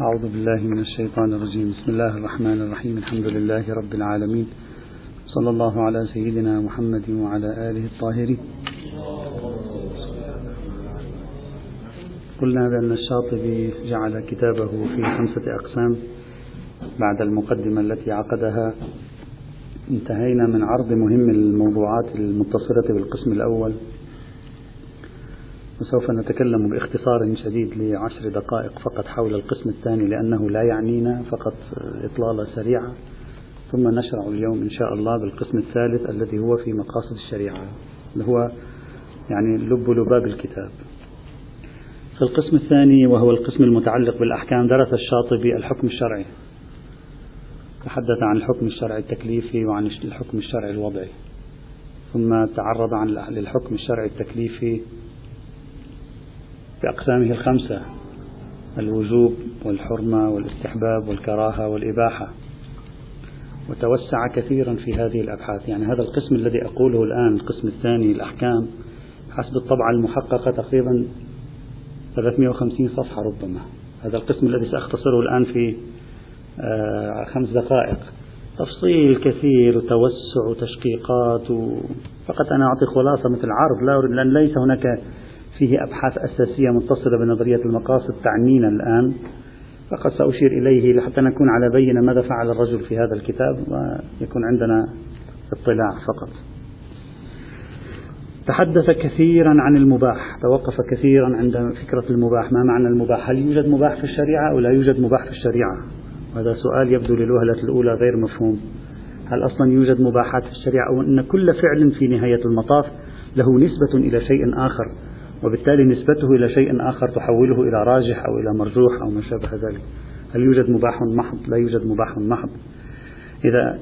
أعوذ بالله من الشيطان الرجيم. بسم الله الرحمن الرحيم. الحمد لله رب العالمين. صلى الله على سيدنا محمد وعلى آله الطاهرين. قلنا بأن الشاطبي جعل كتابه في خمسة أقسام بعد المقدمة التي عقدها. انتهينا من عرض مهم الموضوعات المتصلة بالقسم الأول. وسوف نتكلم باختصار شديد لعشر دقائق فقط حول القسم الثاني لأنه لا يعنينا فقط إطلالة سريعة. ثم نشرع اليوم إن شاء الله بالقسم الثالث الذي هو في مقاصد الشريعة اللي هو يعني لب لباب الكتاب. في القسم الثاني وهو القسم المتعلق بالأحكام درس الشاطبي الحكم الشرعي. تحدث عن الحكم الشرعي التكليفي وعن الحكم الشرعي الوضعي. ثم تعرض عن للحكم الشرعي التكليفي بأقسامه الخمسة الوجوب والحرمة والاستحباب والكراهة والإباحة. وتوسع كثيرا في هذه الأبحاث. يعني هذا القسم الذي أقوله الآن القسم الثاني الأحكام حسب الطبعة المحققة تقريبا 350 صفحة ربما. هذا القسم الذي سأختصره الآن في آه، خمس دقائق. تفصيل كثير وتوسع وتشقيقات و... فقط أنا أعطي خلاصة مثل عرض لا أريد لأن ليس هناك فيه أبحاث أساسية متصلة بنظرية المقاصد تعنينا الآن فقط سأشير إليه لحتى نكون على بينة ماذا فعل الرجل في هذا الكتاب ويكون عندنا اطلاع فقط. تحدث كثيرا عن المباح توقف كثيرا عند فكرة المباح. ما معنى المباح؟ هل يوجد مباح في الشريعة أو لا يوجد مباح في الشريعة؟ هذا سؤال يبدو للوهلة الأولى غير مفهوم. هل أصلا يوجد مباحات في الشريعة؟ أو أن كل فعل في نهاية المطاف له نسبة إلى شيء آخر؟ وبالتالي نسبته إلى شيء آخر تحوله إلى راجح أو إلى مرجوح أو ما شابه ذلك. هل يوجد مباح محض؟ لا يوجد مباح محض. إذا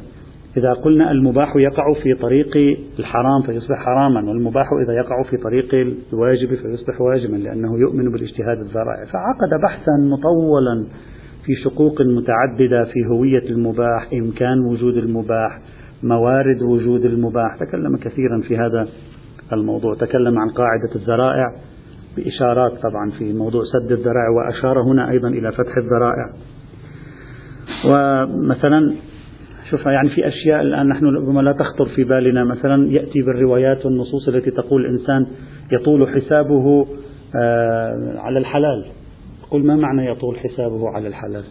إذا قلنا المباح يقع في طريق الحرام فيصبح حراما والمباح إذا يقع في طريق الواجب فيصبح واجبا لأنه يؤمن بالاجتهاد الذرائع. فعقد بحثا مطولا في شقوق متعددة في هوية المباح إمكان وجود المباح موارد وجود المباح. تكلم كثيرا في هذا الموضوع. تكلم عن قاعدة الذرائع بإشارات طبعا في موضوع سد الذرائع وأشار هنا أيضا إلى فتح الذرائع. ومثلا شوف يعني في أشياء الآن نحن ربما لا تخطر في بالنا. مثلا يأتي بالروايات والنصوص التي تقول الإنسان يطول حسابه آه، على الحلال. قل ما معنى يطول حسابه على الحلال؟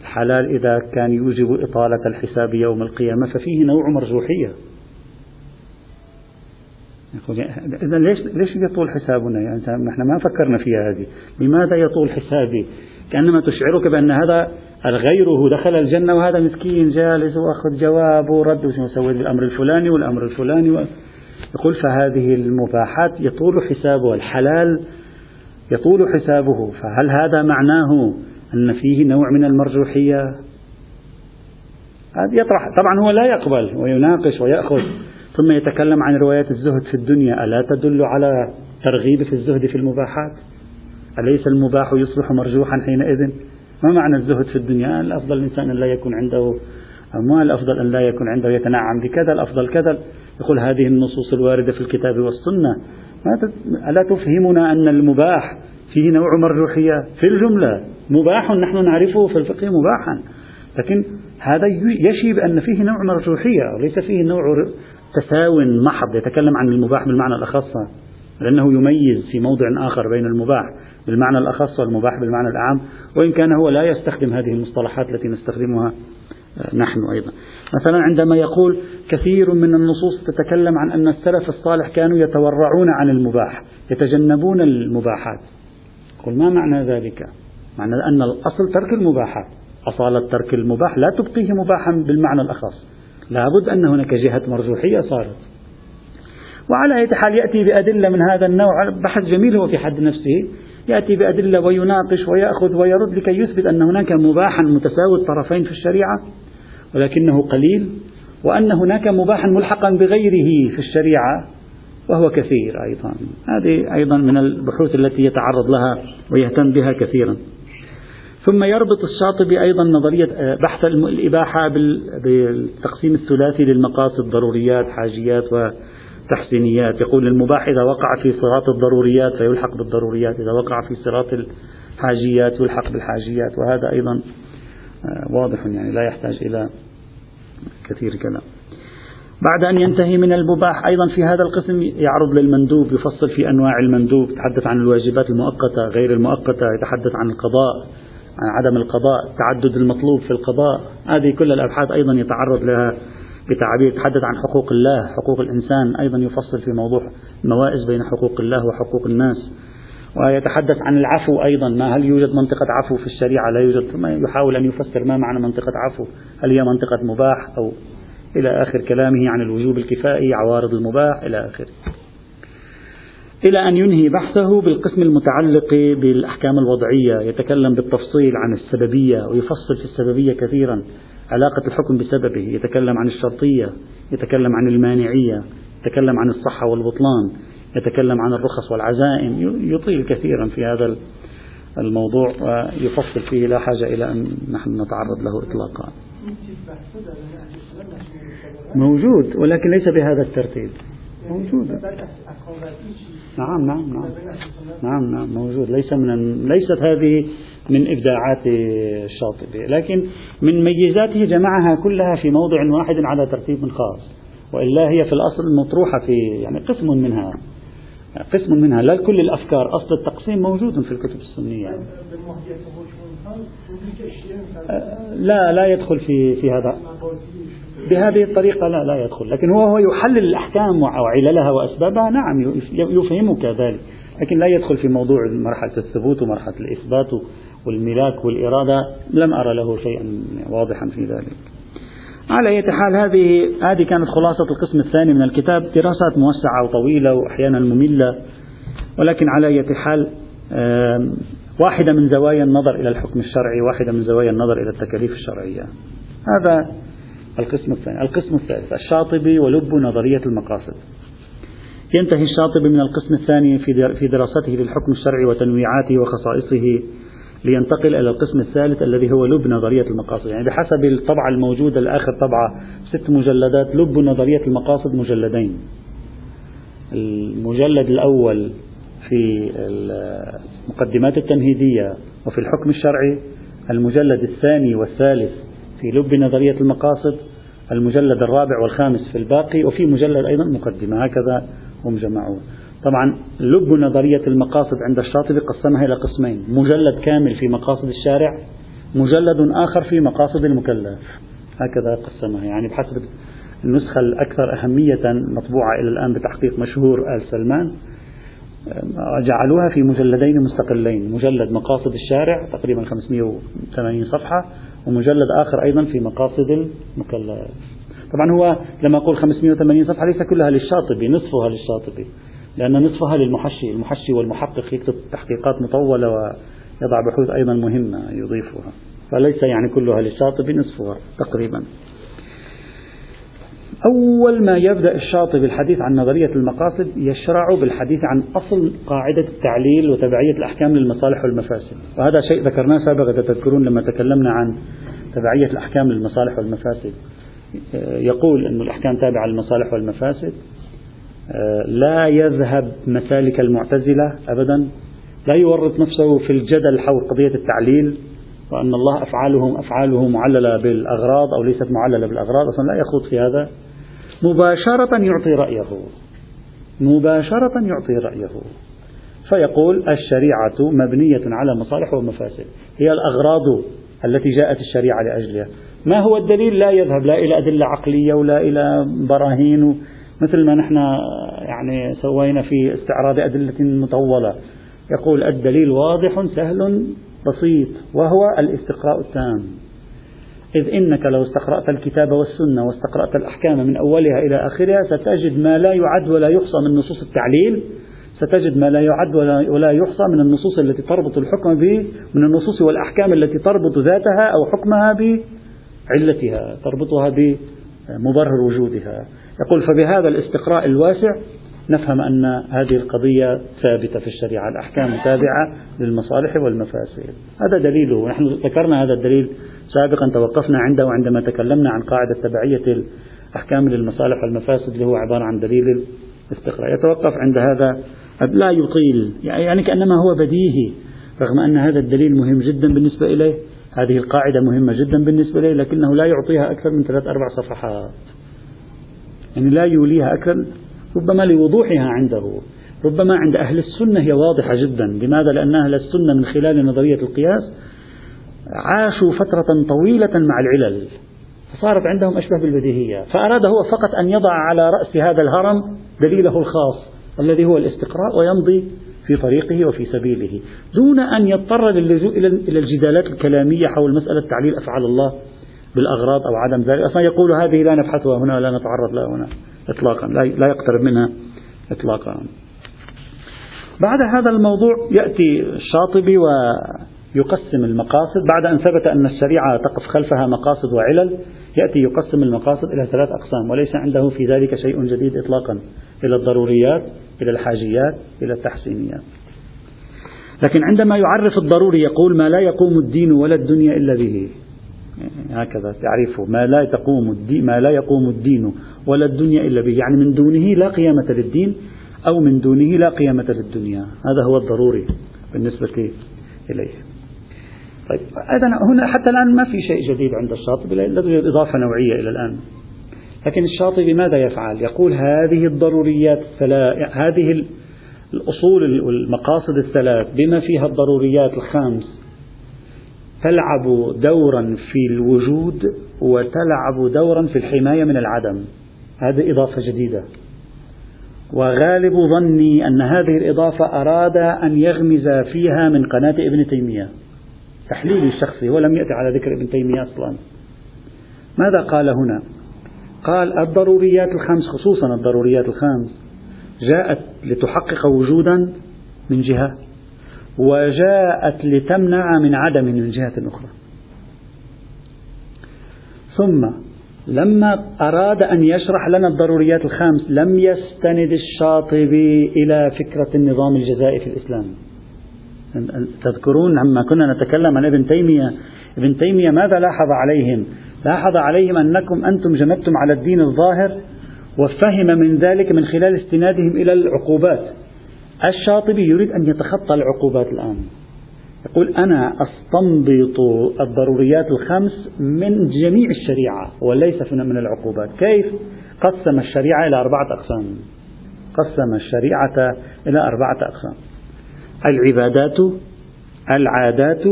الحلال إذا كان يوجب إطالة الحساب يوم القيامة ففيه نوع مرجوحية. إذا ليش ليش يطول حسابنا؟ يعني نحن ما فكرنا فيها هذه، لماذا يطول حسابي؟ كأنما تشعرك بأن هذا الغيره دخل الجنة وهذا مسكين جالس وأخذ جواب ورد وسوي الأمر الفلاني والأمر الفلاني و... يقول فهذه المباحات يطول حسابها الحلال يطول حسابه. فهل هذا معناه أن فيه نوع من المرجوحية؟ هذا يطرح طبعا هو لا يقبل ويناقش ويأخذ. ثم يتكلم عن روايات الزهد في الدنيا ألا تدل على ترغيب في الزهد في المباحات؟ أليس المباح يصبح مرجوحا حينئذ؟ ما معنى الزهد في الدنيا؟ الأفضل الإنسان أن لا يكون عنده أموال الأفضل أن لا يكون عنده يتنعم بكذا الأفضل كذا. يقول هذه النصوص الواردة في الكتاب والسنة. ألا تفهمنا أن المباح فيه نوع مرجوحية؟ في الجملة مباح نحن نعرفه في الفقه مباحا. لكن هذا يشي بأن فيه نوع مرجوحية وليس فيه نوع تساو محض يتكلم عن المباح بالمعنى الأخص لأنه يميز في موضع آخر بين المباح بالمعنى الأخص والمباح بالمعنى العام وإن كان هو لا يستخدم هذه المصطلحات التي نستخدمها آه، نحن أيضا. مثلا عندما يقول كثير من النصوص تتكلم عن أن السلف الصالح كانوا يتورعون عن المباح يتجنبون المباحات. قل ما معنى ذلك؟ معنى أن الأصل ترك المباحات. أصالة ترك المباح لا تبقيه مباحا بالمعنى الأخص. لابد أن هناك جهة مرجوحية صارت. وعلى أي حال يأتي بأدلة من هذا النوع بحث جميل هو في حد نفسه. يأتي بأدلة ويناقش ويأخذ ويرد لكي يثبت أن هناك مباحا متساوي الطرفين في الشريعة ولكنه قليل وأن هناك مباحا ملحقا بغيره في الشريعة وهو كثير أيضا. هذه أيضا من البحوث التي يتعرض لها ويهتم بها كثيرا. ثم يربط الشاطبي أيضا نظرية آه، بحث الإباحة بالتقسيم الثلاثي للمقاصد ضروريات حاجيات وتحسينيات. يقول المباح إذا وقع في صراط الضروريات فيلحق بالضروريات إذا وقع في صراط حاجيات يلحق بالحاجيات. وهذا أيضا آه، واضح يعني لا يحتاج إلى كثير كلام. بعد أن ينتهي من المباح أيضا في هذا القسم يعرض للمندوب يفصل في أنواع المندوب يتحدث عن الواجبات المؤقتة غير المؤقتة يتحدث عن القضاء. عدم القضاء تعدد المطلوب في القضاء هذه كل الأبحاث أيضا يتعرض لها بتعبير يتحدث عن حقوق الله حقوق الإنسان أيضا يفصل في موضوع الموائز بين حقوق الله وحقوق الناس. ويتحدث عن العفو أيضا ما هل يوجد منطقة عفو في الشريعة؟ لا يوجد ثم يحاول أن يفسر ما معنى منطقة عفو. هل هي منطقة مباح أو إلى آخر كلامه عن الوجوب الكفائي عوارض المباح إلى آخره. إلى أن ينهي بحثه بالقسم المتعلق بالأحكام الوضعية يتكلم بالتفصيل عن السببية ويفصل في السببية كثيرا علاقة الحكم بسببه يتكلم عن الشرطية يتكلم عن المانعية يتكلم عن الصحة والبطلان يتكلم عن الرخص والعزائم يطيل كثيرا في هذا الموضوع ويفصل فيه لا حاجة إلى أن نحن نتعرض له إطلاقا. موجود ولكن ليس بهذا الترتيب. موجود. نعم نعم نعم. نعم نعم موجود. ليس من ليست هذه من إبداعات الشاطبي. لكن من ميزاته جمعها كلها في موضع واحد على ترتيب خاص. وإلا هي في الأصل مطروحة في يعني قسم منها. قسم منها. لا كل الأفكار. أصل التقسيم موجود في الكتب السنية. لا لا يدخل في في هذا. بهذه الطريقة لا لا يدخل. لكن هو هو يحلل الأحكام وعللها وأسبابها نعم يفهمك ذلك لكن لا يدخل في موضوع مرحلة الثبوت ومرحلة الإثبات والملاك والإرادة. لم أرى له شيئا واضحا في ذلك. على أي حال هذه هذه كانت خلاصة القسم الثاني من الكتاب. دراسات موسعة وطويلة وأحيانا مملة. ولكن على أي حال واحدة من زوايا النظر إلى الحكم الشرعي واحدة من زوايا النظر إلى التكاليف الشرعية. هذا القسم الثاني. القسم الثالث الشاطبي ولب نظرية المقاصد. ينتهي الشاطبي من القسم الثاني في دراسته للحكم الشرعي وتنويعاته وخصائصه لينتقل إلى القسم الثالث الذي هو لب نظرية المقاصد. يعني بحسب الطبعة الموجودة الآخر طبعة ست مجلدات لب نظرية المقاصد مجلدين. المجلد الأول في المقدمات التمهيدية وفي الحكم الشرعي المجلد الثاني والثالث في لب نظرية المقاصد المجلد الرابع والخامس في الباقي وفي مجلد أيضا مقدمة. هكذا هم جمعوه. طبعا لب نظرية المقاصد عند الشاطبي قسمها إلى قسمين. مجلد كامل في مقاصد الشارع مجلد آخر في مقاصد المكلف. هكذا قسمها. يعني بحسب النسخة الأكثر أهمية مطبوعة إلى الآن بتحقيق مشهور آل سلمان جعلوها في مجلدين مستقلين. مجلد مقاصد الشارع تقريبا 580 صفحة ومجلد آخر أيضا في مقاصد المكلف. طبعا هو لما أقول 580 صفحة ليس كلها للشاطبي نصفها للشاطبي لأن نصفها للمحشي المحشي والمحقق يكتب تحقيقات مطولة ويضع بحوث أيضا مهمة يضيفها فليس يعني كلها للشاطبي نصفها تقريبا. أول ما يبدأ الشاطبي بالحديث عن نظرية المقاصد يشرع بالحديث عن أصل قاعدة التعليل وتبعية الأحكام للمصالح والمفاسد. وهذا شيء ذكرناه سابقا تذكرون لما تكلمنا عن تبعية الأحكام للمصالح والمفاسد. يقول أن الأحكام تابعة للمصالح والمفاسد. لا يذهب مسالك المعتزلة أبدا. لا يورط نفسه في الجدل حول قضية التعليل. وأن الله أفعالهم أفعاله معللة بالأغراض أو ليست معللة بالأغراض أصلا لا يخوض في هذا. مباشرة يعطي رأيه. مباشرة يعطي رأيه. فيقول الشريعة مبنية على مصالح ومفاسد. هي الأغراض التي جاءت الشريعة لأجلها. ما هو الدليل؟ لا يذهب لا إلى أدلة عقلية ولا إلى براهين. مثل ما نحن يعني سوينا في استعراض أدلة مطولة. يقول الدليل واضح سهل بسيط وهو الاستقراء التام. إذ إنك لو استقرأت الكتاب والسنة واستقرأت الأحكام من أولها إلى آخرها ستجد ما لا يعد ولا يحصى من نصوص التعليل. ستجد ما لا يعد ولا, يحصى من النصوص التي تربط الحكم به من النصوص والأحكام التي تربط ذاتها أو حكمها بعلتها تربطها بمبرر وجودها. يقول فبهذا الاستقراء الواسع نفهم أن هذه القضية ثابتة في الشريعة الأحكام تابعة للمصالح والمفاسد. هذا دليله. نحن ذكرنا هذا الدليل سابقا توقفنا عنده عندما تكلمنا عن قاعدة تبعية الأحكام للمصالح والمفاسد اللي هو عبارة عن دليل الاستقراء يتوقف عند هذا. لا يطيل يعني كأنما هو بديهي رغم أن هذا الدليل مهم جدا بالنسبة إليه. هذه القاعدة مهمة جدا بالنسبة إليه لكنه لا يعطيها أكثر من ثلاث أربع صفحات. يعني لا يوليها أكثر ربما لوضوحها عنده. ربما عند أهل السنة هي واضحة جدا. لماذا؟ لأن أهل السنة من خلال نظرية القياس عاشوا فترة طويلة مع العلل. فصارت عندهم أشبه بالبديهية. فأراد هو فقط أن يضع على رأس هذا الهرم دليله الخاص الذي هو الاستقراء ويمضي في طريقه وفي سبيله. دون أن يضطر للجوء إلى الجدالات الكلامية حول مسألة تعليل أفعال الله بالأغراض أو عدم ذلك. أصلا يقول هذه لا نبحثها هنا ولا نتعرض لها هنا. إطلاقا. لا يقترب منها إطلاقا. بعد هذا الموضوع يأتي الشاطبي ويقسم المقاصد. بعد أن ثبت أن الشريعة تقف خلفها مقاصد وعلل يأتي يقسم المقاصد إلى ثلاث أقسام وليس عنده في ذلك شيء جديد إطلاقا. إلى الضروريات إلى الحاجيات إلى التحسينيات. لكن عندما يعرف الضروري يقول ما لا يقوم الدين ولا الدنيا إلا به. هكذا تعريفه. ما لا تقوم الدين ما لا يقوم الدين ولا الدنيا إلا به. يعني من دونه لا قيامة للدين أو من دونه لا قيامة للدنيا. هذا هو الضروري بالنسبة إليه. طيب هنا حتى الآن ما في شيء جديد عند الشاطبي لا توجد إضافة نوعية إلى الآن. لكن الشاطبي ماذا يفعل؟ يقول هذه الضروريات الثلاث هذه الأصول والمقاصد الثلاث بما فيها الضروريات الخمس تلعب دورا في الوجود وتلعب دورا في الحماية من العدم. هذه إضافة جديدة. وغالب ظني أن هذه الإضافة أراد أن يغمز فيها من قناة ابن تيمية. تحليلي الشخصي هو لم يأتي على ذكر ابن تيمية أصلا. ماذا قال هنا؟ قال الضروريات الخمس خصوصا الضروريات الخمس جاءت لتحقق وجودا من جهة وجاءت لتمنع من عدم من جهة أخرى ثم لما أراد أن يشرح لنا الضروريات الخمس لم يستند الشاطبي إلى فكرة النظام الجزائي في الإسلام. تذكرون لما كنا نتكلم عن ابن تيمية. ابن تيمية ماذا لاحظ عليهم؟ لاحظ عليهم أنكم أنتم جمدتم على الدين الظاهر وفهم من ذلك من خلال استنادهم إلى العقوبات. الشاطبي يريد أن يتخطى العقوبات الآن. يقول أنا أستنبط الضروريات الخمس من جميع الشريعة وليس من العقوبات. كيف؟ قسم الشريعة إلى أربعة أقسام. قسم الشريعة إلى أربعة أقسام. العبادات العادات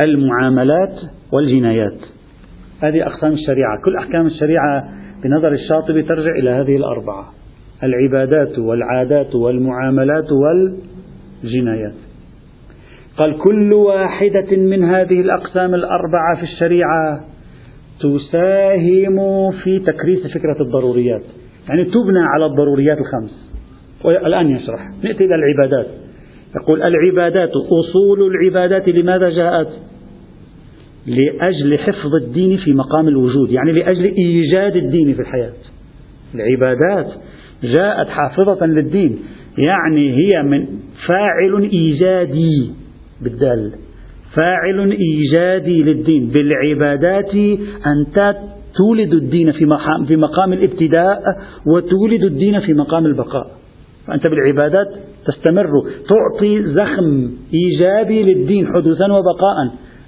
المعاملات والجنايات. هذه أقسام الشريعة. كل أحكام الشريعة بنظر الشاطبي ترجع إلى هذه الأربعة. العبادات والعادات والمعاملات والجنايات. قال كل واحدة من هذه الأقسام الأربعة في الشريعة تساهم في تكريس فكرة الضروريات. يعني تبنى على الضروريات الخمس. والآن يشرح. نأتي إلى العبادات. يقول العبادات أصول العبادات لماذا جاءت؟ لأجل حفظ الدين في مقام الوجود يعني لأجل إيجاد الدين في الحياة. العبادات جاءت حافظة للدين. يعني هي من فاعل إيجادي بالدال. فاعل إيجادي للدين. بالعبادات أنت تولد الدين في مقام الابتداء وتولد الدين في مقام البقاء. فأنت بالعبادات تستمر. تعطي زخم إيجابي للدين حدوثا وبقاء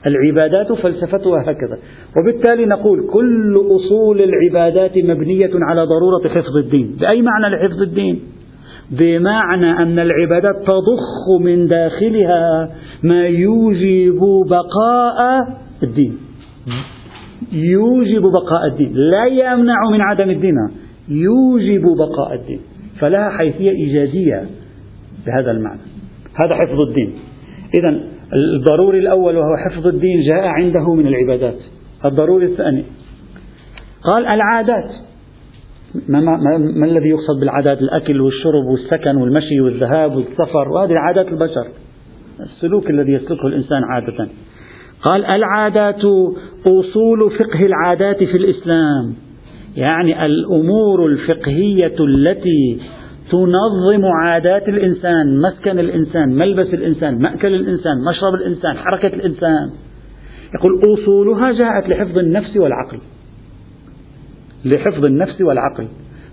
العبادات فلسفتها هكذا وبالتالي نقول كل أصول العبادات مبنية على ضرورة حفظ الدين. بأي معنى لحفظ الدين؟ بمعنى أن العبادات تضخ من داخلها ما يوجب بقاء الدين. يوجب بقاء الدين. لا يمنع من عدم الدين. يوجب بقاء الدين. فلها حيثية إيجادية بهذا المعنى. هذا حفظ الدين. إذا الضروري الأول وهو حفظ الدين جاء عنده من العبادات. الضروري الثاني. قال العادات. ما, ما, ما الذي يقصد بالعادات؟ الأكل والشرب والسكن والمشي والذهاب والسفر وهذه عادات البشر. السلوك الذي يسلكه الإنسان عادة. قال العادات أصول فقه العادات في الإسلام. يعني الأمور الفقهية التي تنظم عادات الإنسان مسكن الإنسان ملبس الإنسان مأكل الإنسان مشرب الإنسان حركة الإنسان. يقول أصولها جاءت لحفظ النفس والعقل. لحفظ النفس والعقل.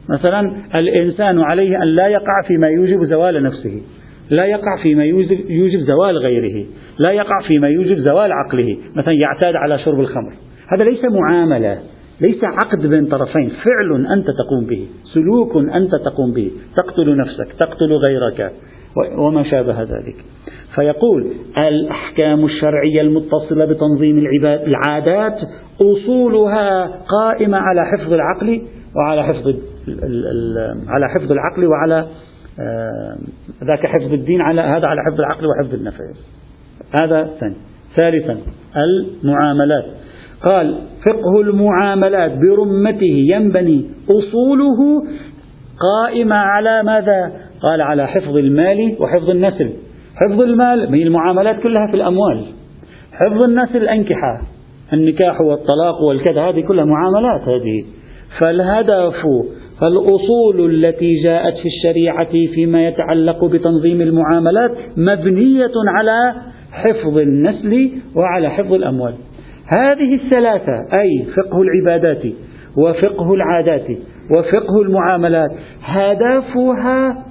مثلا الإنسان عليه أن لا يقع فيما يوجب زوال نفسه لا يقع فيما يوجب زوال غيره لا يقع فيما يوجب زوال عقله مثلا يعتاد على شرب الخمر. هذا ليس معاملة. ليس عقد بين طرفين فعل أنت تقوم به سلوك أنت تقوم به تقتل نفسك تقتل غيرك وما شابه ذلك. فيقول الأحكام الشرعية المتصلة بتنظيم العباد العادات أصولها قائمة على حفظ العقل وعلى حفظ على حفظ العقل وعلى آه، ذاك حفظ الدين على هذا على حفظ العقل وحفظ النفس هذا ثاني. ثالثا المعاملات. قال فقه المعاملات برمته ينبني أصوله قائمة على ماذا؟ قال على حفظ المال وحفظ النسل. حفظ المال هي المعاملات كلها في الأموال. حفظ النسل الأنكحة. النكاح والطلاق والكذا هذه كلها معاملات هذه. فالهدف فالأصول التي جاءت في الشريعة فيما يتعلق بتنظيم المعاملات مبنية على حفظ النسل وعلى حفظ الأموال. هذه الثلاثة أي فقه العبادات وفقه العادات وفقه المعاملات هدفها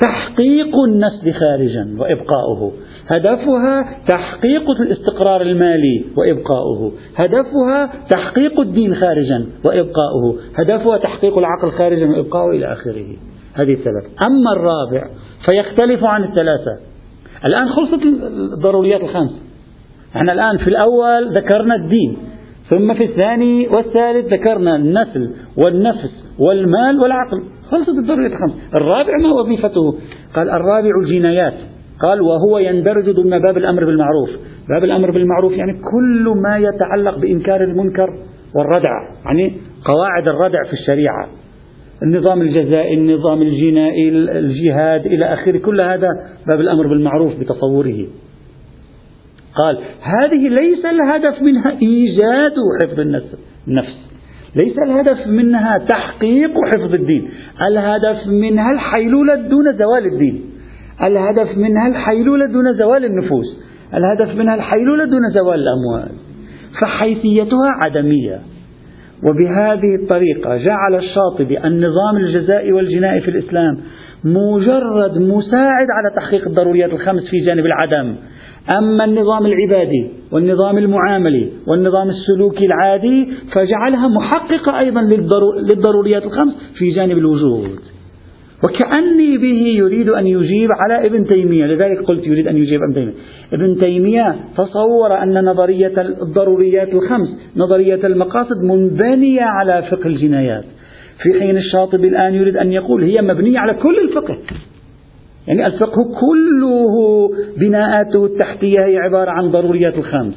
تحقيق النسل خارجا وإبقاؤه. هدفها تحقيق الاستقرار المالي وإبقاؤه. هدفها تحقيق الدين خارجا وإبقاؤه. هدفها تحقيق العقل خارجا وإبقاؤه إلى آخره. هذه الثلاثة. أما الرابع فيختلف عن الثلاثة. الآن خلصت الضروريات الخمس. إحنا الآن في الأول ذكرنا الدين ثم في الثاني والثالث ذكرنا النسل والنفس والمال والعقل. خلصت الضروريات الخمس الرابع ما وظيفته؟ قال الرابع الجنايات. قال وهو يندرج ضمن باب الأمر بالمعروف. باب الأمر بالمعروف يعني كل ما يتعلق بإنكار المنكر والردع يعني قواعد الردع في الشريعة. النظام الجزائي النظام الجنائي الجهاد إلى آخره كل هذا باب الأمر بالمعروف بتصوره. قال هذه ليس الهدف منها إيجاد حفظ النفس. ليس الهدف منها تحقيق حفظ الدين. الهدف منها الحيلولة دون زوال الدين. الهدف منها الحيلولة دون زوال النفوس. الهدف منها الحيلولة دون زوال الأموال. فحيثيتها عدمية. وبهذه الطريقة جعل الشاطبي النظام الجزائي والجنائي في الإسلام مجرد مساعد على تحقيق الضروريات الخمس في جانب العدم. أما النظام العبادي والنظام المعاملي والنظام السلوكي العادي فجعلها محققة أيضا للضروريات الخمس في جانب الوجود. وكأني به يريد أن يجيب على ابن تيمية لذلك قلت يريد أن يجيب ابن تيمية. ابن تيمية تصور أن نظرية الضروريات الخمس نظرية المقاصد منبنية على فقه الجنايات. في حين الشاطبي الآن يريد أن يقول هي مبنية على كل الفقه. يعني الفقه كله بناءاته التحتية هي عبارة عن ضروريات الخمس.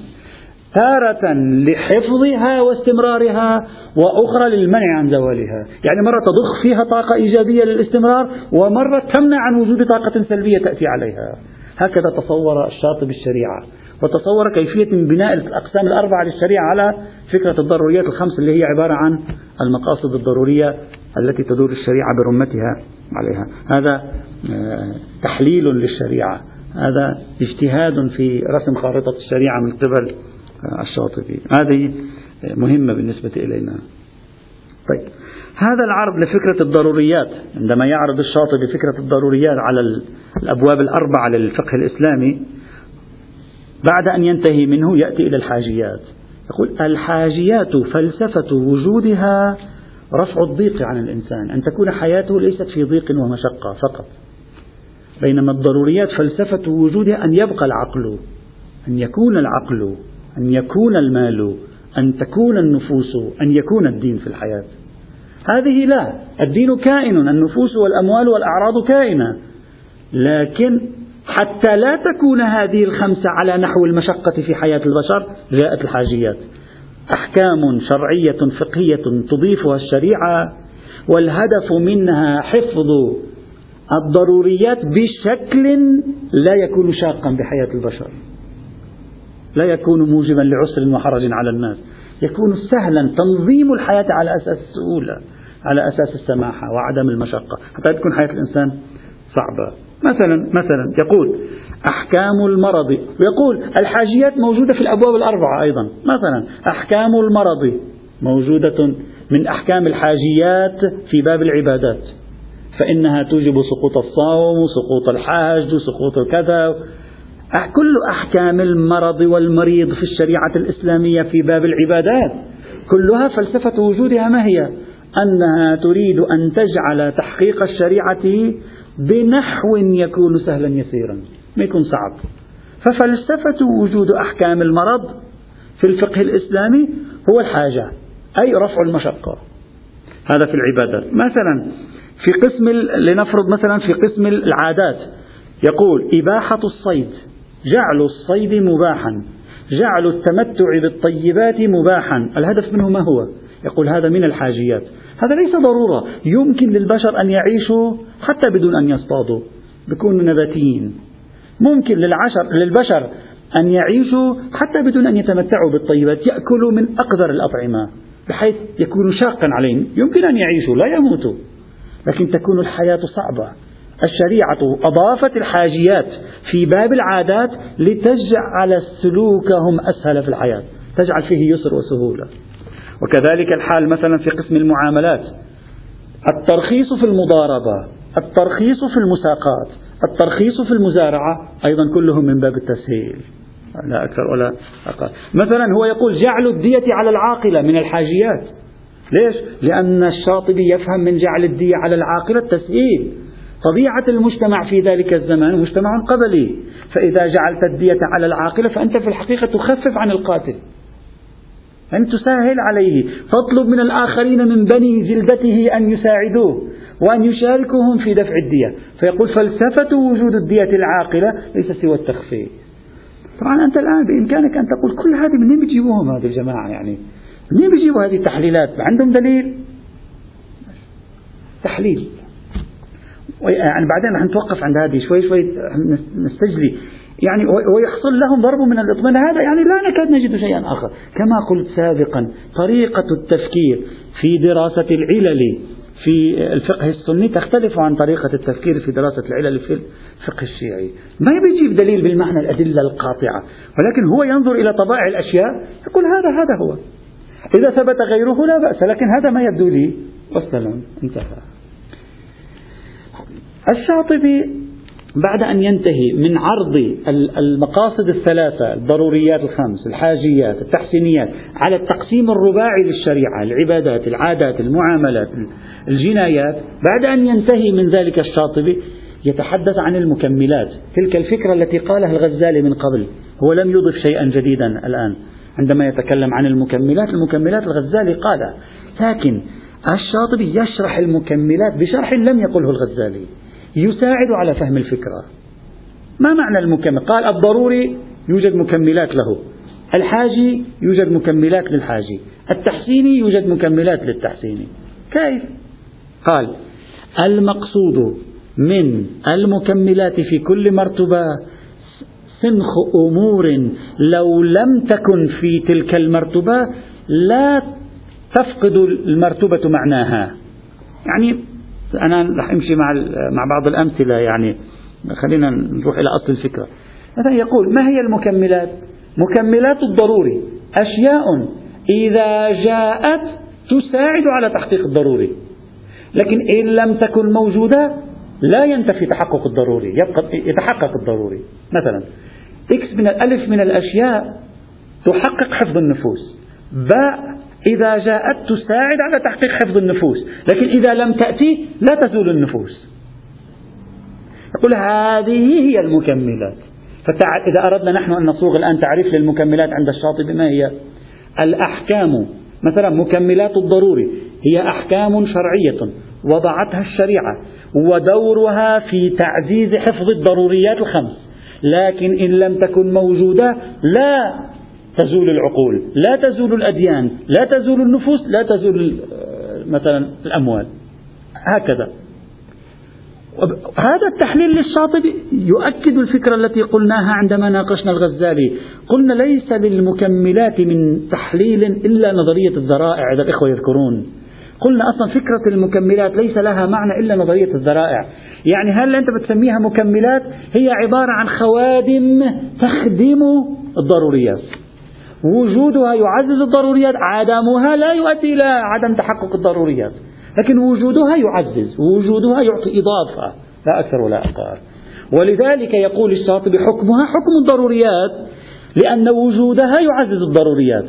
تارة لحفظها واستمرارها وأخرى للمنع عن زوالها. يعني مرة تضخ فيها طاقة إيجابية للاستمرار ومرة تمنع عن وجود طاقة سلبية تأتي عليها. هكذا تصور الشاطبي الشريعة. وتصور كيفية بناء الأقسام الأربعة للشريعة على فكرة الضروريات الخمس اللي هي عبارة عن المقاصد الضرورية التي تدور الشريعة برمتها عليها. هذا تحليل للشريعة. هذا اجتهاد في رسم خارطة الشريعة من قبل الشاطبي. هذه مهمة بالنسبة إلينا. طيب. هذا العرض لفكرة الضروريات. عندما يعرض الشاطبي فكرة الضروريات على الأبواب الأربعة للفقه الإسلامي بعد أن ينتهي منه يأتي إلى الحاجيات. يقول الحاجيات فلسفة وجودها رفع الضيق عن الإنسان. أن تكون حياته ليست في ضيق ومشقة فقط. بينما الضروريات فلسفة وجودها أن يبقى العقل أن يكون العقل أن يكون المال أن تكون النفوس أن يكون الدين في الحياة. هذه لا الدين كائن النفوس والأموال والأعراض كائنة. لكن حتى لا تكون هذه الخمسة على نحو المشقة في حياة البشر جاءت الحاجيات. أحكام شرعية فقهية تضيفها الشريعة والهدف منها حفظ الضروريات بشكل لا يكون شاقا بحياة البشر. لا يكون موجبا لعسر وحرج على الناس. يكون سهلا تنظيم الحياة على أساس السهولة على أساس السماحة وعدم المشقة. حتى تكون حياة الإنسان صعبة. مثلا مثلا يقول أحكام المرض. ويقول الحاجيات موجودة في الأبواب الأربعة أيضا. مثلا أحكام المرض موجودة من أحكام الحاجيات في باب العبادات. فإنها توجب سقوط الصوم سقوط الحاج سقوط الكذا كل أحكام المرض والمريض في الشريعة الإسلامية في باب العبادات كلها فلسفة وجودها ما هي؟ أنها تريد أن تجعل تحقيق الشريعة بنحو يكون سهلا يسيرا ما يكون صعب. ففلسفة وجود أحكام المرض في الفقه الإسلامي هو الحاجة أي رفع المشقة. هذا في العبادات. مثلا في قسم لنفرض مثلا في قسم العادات. يقول إباحة الصيد. جعل الصيد مباحا. جعل التمتع بالطيبات مباحا. الهدف منه ما هو؟ يقول هذا من الحاجيات. هذا ليس ضرورة. يمكن للبشر أن يعيشوا حتى بدون أن يصطادوا. بيكونوا نباتيين. ممكن للعشر للبشر أن يعيشوا حتى بدون أن يتمتعوا بالطيبات. يأكلوا من أقدر الأطعمة. بحيث يكون شاقا عليهم. يمكن أن يعيشوا لا يموتوا. لكن تكون الحياة صعبة. الشريعة أضافت الحاجيات في باب العادات لتجعل سلوكهم أسهل في الحياة تجعل فيه يسر وسهولة. وكذلك الحال مثلا في قسم المعاملات. الترخيص في المضاربة الترخيص في المساقات الترخيص في المزارعة أيضا كلهم من باب التسهيل. لا أكثر ولا أقل. مثلا هو يقول جعل الدية على العاقلة من الحاجيات. ليش؟ لأن الشاطبي يفهم من جعل الدية على العاقلة التسهيل طبيعة المجتمع في ذلك الزمان مجتمع قبلي. فإذا جعلت الدية على العاقلة فأنت في الحقيقة تخفف عن القاتل. أن تسهل عليه. تطلب من الآخرين من بني جلدته أن يساعدوه وأن يشاركوهم في دفع الدية. فيقول فلسفة وجود الدية العاقلة ليس سوى التخفيف. طبعا أنت الآن بإمكانك أن تقول كل هذه منين بيجيبوهم هذه الجماعة يعني؟ منين بيجيبوا هذه التحليلات؟ عندهم دليل. تحليل. يعني بعدين رح نتوقف عند هذه شوي شوي نستجلي. يعني ويحصل لهم ضرب من الاطمئنان هذا يعني لا نكاد نجد شيئا آخر. كما قلت سابقا طريقة التفكير في دراسة العلل في الفقه السني تختلف عن طريقة التفكير في دراسة العلل في الفقه الشيعي. ما يجيب دليل بالمعنى الأدلة القاطعة ولكن هو ينظر إلى طبائع الأشياء. يقول هذا هذا هو. إذا ثبت غيره لا بأس لكن هذا ما يبدو لي. والسلام انتهى. الشاطبي بعد أن ينتهي من عرض المقاصد الثلاثة الضروريات الخمس الحاجيات التحسينيات على التقسيم الرباعي للشريعة العبادات العادات المعاملات الجنايات بعد أن ينتهي من ذلك الشاطبي يتحدث عن المكملات. تلك الفكرة التي قالها الغزالي من قبل هو لم يضف شيئا جديدا الآن. عندما يتكلم عن المكملات المكملات الغزالي قالها لكن الشاطبي يشرح المكملات بشرح لم يقله الغزالي يساعد على فهم الفكرة. ما معنى المكمل؟ قال الضروري يوجد مكملات له الحاجي يوجد مكملات للحاجي التحسيني يوجد مكملات للتحسيني. كيف؟ قال المقصود من المكملات في كل مرتبة سنخ أمور لو لم تكن في تلك المرتبة لا تفقد المرتبة معناها. يعني أنا رح أمشي مع مع بعض الأمثلة يعني. خلينا نروح إلى أصل الفكرة. مثلا يقول ما هي المكملات؟ مكملات الضروري. أشياء إذا جاءت تساعد على تحقيق الضروري. لكن إن لم تكن موجودة لا ينتفي تحقق الضروري. يبقى يتحقق الضروري. مثلا إكس من الألف من الأشياء تحقق حفظ النفوس. باء إذا جاءت تساعد على تحقيق حفظ النفوس. لكن إذا لم تأتي لا تزول النفوس. يقول هذه هي المكملات. فإذا أردنا نحن أن نصوغ الآن تعريف للمكملات عند الشاطبي ما هي؟ الأحكام. مثلا مكملات الضروري. هي أحكام شرعية. وضعتها الشريعة. ودورها في تعزيز حفظ الضروريات الخمس. لكن إن لم تكن موجودة لا تزول العقول لا تزول الأديان لا تزول النفوس لا تزول مثلا الأموال. هكذا. هذا التحليل للشاطبي يؤكد الفكرة التي قلناها عندما ناقشنا الغزالي. قلنا ليس للمكملات من تحليل إلا نظرية الذرائع إذا الإخوة يذكرون. قلنا أصلا فكرة المكملات ليس لها معنى إلا نظرية الذرائع. يعني هل أنت بتسميها مكملات؟ هي عبارة عن خوادم تخدم الضروريات. وجودها يعزز الضروريات عدمها لا يؤدي إلى عدم تحقق الضروريات. لكن وجودها يعزز وجودها يعطي إضافة لا أكثر ولا أقل. ولذلك يقول الشاطبي حكمها حكم الضروريات لأن وجودها يعزز الضروريات.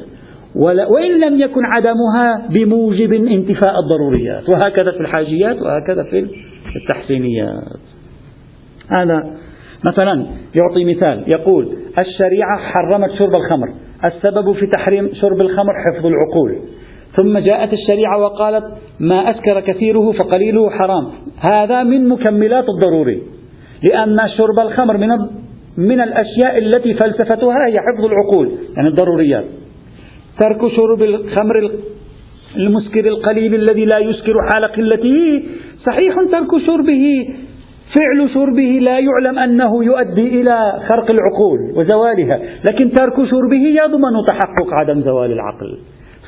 وإن لم يكن عدمها بموجب انتفاء الضروريات. وهكذا في الحاجيات وهكذا في التحسينيات هذا مثلا يعطي مثال يقول الشريعة حرمت شرب الخمر السبب في تحريم شرب الخمر حفظ العقول. ثم جاءت الشريعة وقالت ما أسكر كثيره فقليله حرام. هذا من مكملات الضروري لأن شرب الخمر من من الأشياء التي فلسفتها هي حفظ العقول يعني الضروريات. ترك شرب الخمر المسكر القليل الذي لا يسكر حال قلته صحيح ترك شربه فعل شربه لا يعلم أنه يؤدي إلى خرق العقول وزوالها لكن ترك شربه يضمن تحقق عدم زوال العقل.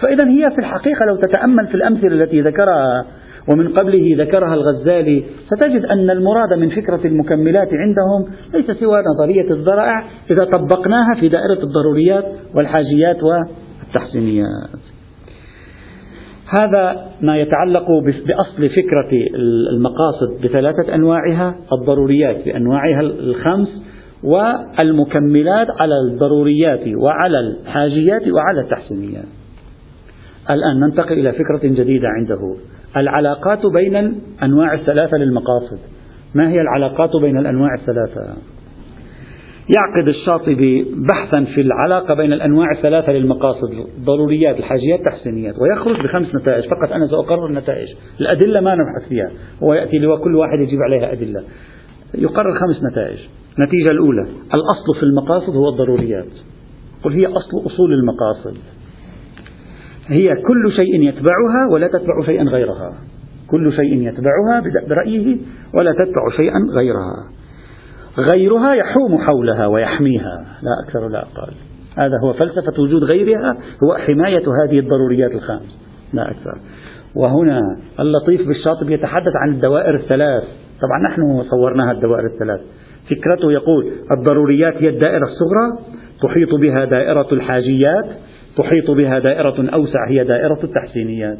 فإذا هي في الحقيقة لو تتأمل في الأمثلة التي ذكرها ومن قبله ذكرها الغزالي ستجد أن المراد من فكرة المكملات عندهم ليس سوى نظرية الذرائع إذا طبقناها في دائرة الضروريات والحاجيات والتحسينيات. هذا ما يتعلق بأصل فكرة المقاصد بثلاثة أنواعها الضروريات بأنواعها الخمس والمكملات على الضروريات وعلى الحاجيات وعلى التحسينيات. الآن ننتقل إلى فكرة جديدة عنده العلاقات بين أنواع الثلاثة للمقاصد. ما هي العلاقات بين الأنواع الثلاثة؟ يعقد الشاطبي بحثا في العلاقة بين الأنواع الثلاثة للمقاصد الضروريات الحاجيات التحسينيات ويخرج بخمس نتائج فقط أنا سأقرر النتائج. الأدلة ما نبحث فيها. هو يأتي وكل واحد يجيب عليها أدلة. يقرر خمس نتائج. النتيجة الأولى الأصل في المقاصد هو الضروريات. قل هي أصل أصول المقاصد. هي كل شيء يتبعها ولا تتبع شيئا غيرها. كل شيء يتبعها برأيه ولا تتبع شيئا غيرها. غيرها يحوم حولها ويحميها. لا أكثر ولا أقل. هذا هو فلسفة وجود غيرها هو حماية هذه الضروريات الخمس. لا أكثر. وهنا اللطيف بالشاطب يتحدث عن الدوائر الثلاث. طبعا نحن صورناها الدوائر الثلاث. فكرته يقول الضروريات هي الدائرة الصغرى تحيط بها دائرة الحاجيات تحيط بها دائرة أوسع هي دائرة التحسينيات.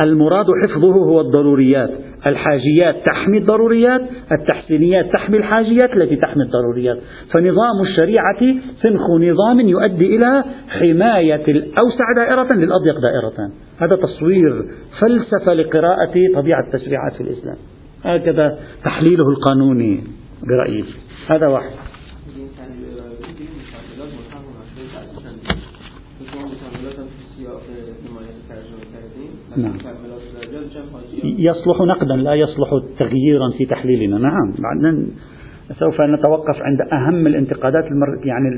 المراد حفظه هو الضروريات. الحاجيات تحمي الضروريات التحسينيات تحمي الحاجيات التي تحمي الضروريات. فنظام الشريعة سنخ نظام يؤدي إلى حماية الأوسع دائرة للأضيق دائرة. هذا تصوير فلسفة لقراءة طبيعة التشريعات في الإسلام. هكذا تحليله القانوني برأيي. هذا واحد. نعم. يصلح نقدا لا يصلح تغييرا في تحليلنا. نعم. بعدين سوف نتوقف عند أهم الانتقادات المر... يعني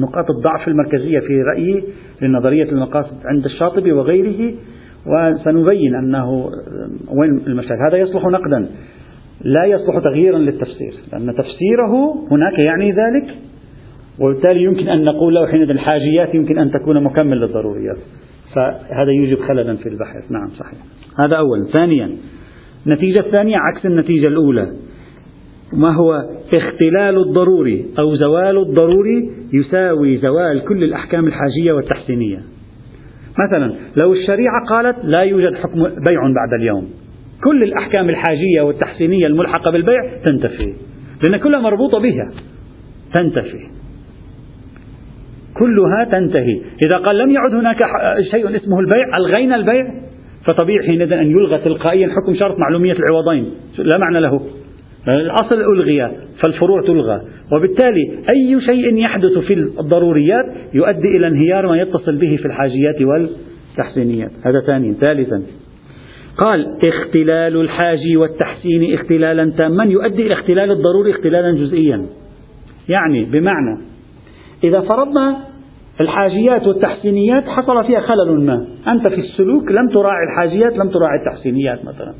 نقاط الضعف المركزية في رأيي لنظرية المقاصد عند الشاطبي وغيره وسنبين أنه وين المشاكل. هذا يصلح نقدا لا يصلح تغييرا للتفسير لأن تفسيره هناك يعني ذلك وبالتالي يمكن أن نقول له حين الحاجيات يمكن أن تكون مكمل للضروريات. فهذا يوجب خللا في البحث نعم صحيح. هذا أولا ثانيا النتيجة الثانية عكس النتيجة الأولى. ما هو؟ اختلال الضروري أو زوال الضروري يساوي زوال كل الأحكام الحاجية والتحسينية. مثلا لو الشريعة قالت لا يوجد حكم بيع بعد اليوم كل الأحكام الحاجية والتحسينية الملحقة بالبيع تنتفي لأن كلها مربوطة بها تنتفي. كلها تنتهي. إذا قال لم يعد هناك شيء اسمه البيع ألغينا البيع؟ فطبيعي حينئذ أن يلغى تلقائيا حكم شرط معلومية العوضين. لا معنى له. الأصل ألغي فالفروع تلغى. وبالتالي أي شيء يحدث في الضروريات يؤدي إلى انهيار ما يتصل به في الحاجيات والتحسينيات. هذا ثانيا. ثالثا قال اختلال الحاجي والتحسين اختلالا تاما يؤدي إلى اختلال الضروري اختلالا جزئيا. يعني بمعنى إذا فرضنا الحاجيات والتحسينيات حصل فيها خلل ما. أنت في السلوك لم تراعي الحاجيات لم تراعي التحسينيات مثلا.